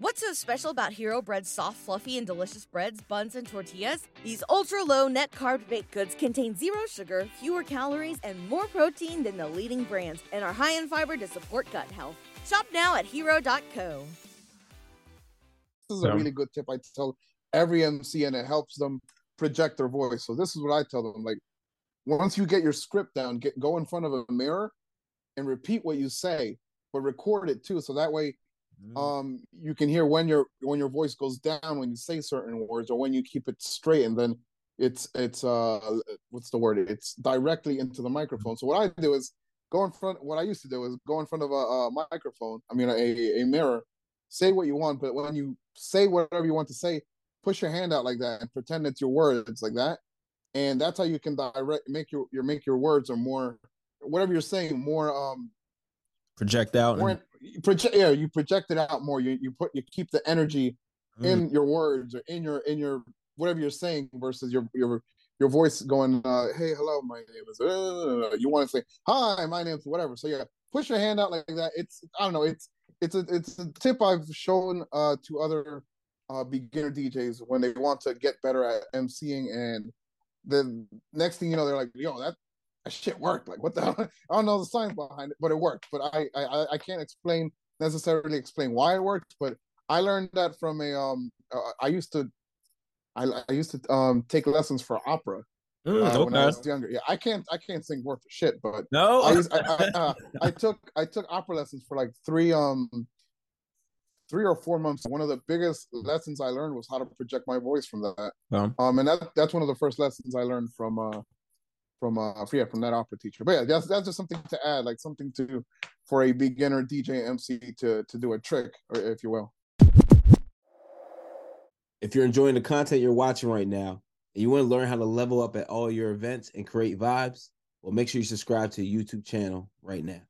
What's so special about Hero Bread's soft, fluffy, and delicious breads, buns, and tortillas? These ultra low net carb baked goods contain zero sugar, fewer calories, and more protein than the leading brands, and are high in fiber to support gut health. Shop now at hero.co. This is a really good tip I tell every MC, and it helps them project their voice. So this is what I tell them: like, once you get your script down, get go in front of a mirror and repeat what you say, but record it too, so that way um you can hear when your when your voice goes down when you say certain words or when you keep it straight and then it's it's uh what's the word? It's directly into the microphone. So what i do is go in front what i used to do is go in front of a, a microphone i mean a, a mirror say what you want but when you say whatever you want to say push your hand out like that and pretend it's your words like that. And that's how you can direct make your your make your words or more whatever you're saying more um project out more, and- you project yeah you project it out more. You you put you keep the energy mm. in your words or in your in your whatever you're saying versus your your your voice going uh hey hello my name is uh, you want to say hi my name's whatever. So yeah push your hand out like that. It's i don't know it's it's a it's a tip i've shown uh to other uh beginner djs when they want to get better at emceeing and the next thing you know they're like yo that that shit worked. Like what the hell? I don't know the science behind it, but it worked. But I I I can't explain necessarily explain why it worked. But I learned that from a um uh, I used to I I used to um take lessons for opera. Mm, uh, okay. when I was younger, yeah, I can't, I can't sing worth a shit, but no, I, used, I, I, uh, I took, I took opera lessons for like three, um, three or four months. One of the biggest lessons I learned was how to project my voice from that. Yeah. Um, and that, that's one of the first lessons I learned from, uh, from uh yeah from that opera teacher. But yeah that's that's just something to add like something to for a beginner dj mc to to do a trick or if you will. If you're enjoying the content you're watching right now and you want to learn how to level up at all your events and create vibes well make sure you subscribe to the youtube channel right now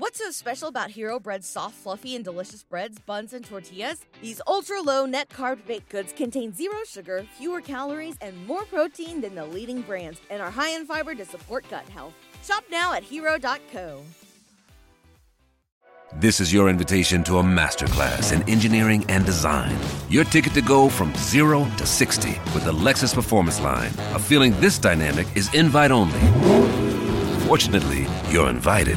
What's so special about Hero Bread's soft, fluffy, and delicious breads, buns, and tortillas? These ultra low net carb baked goods contain zero sugar, fewer calories, and more protein than the leading brands, and are high in fiber to support gut health. Shop now at hero.co. This is your invitation to a masterclass in engineering and design. Your ticket to go from zero to 60 with the Lexus Performance Line. A feeling this dynamic is invite only. Fortunately, you're invited.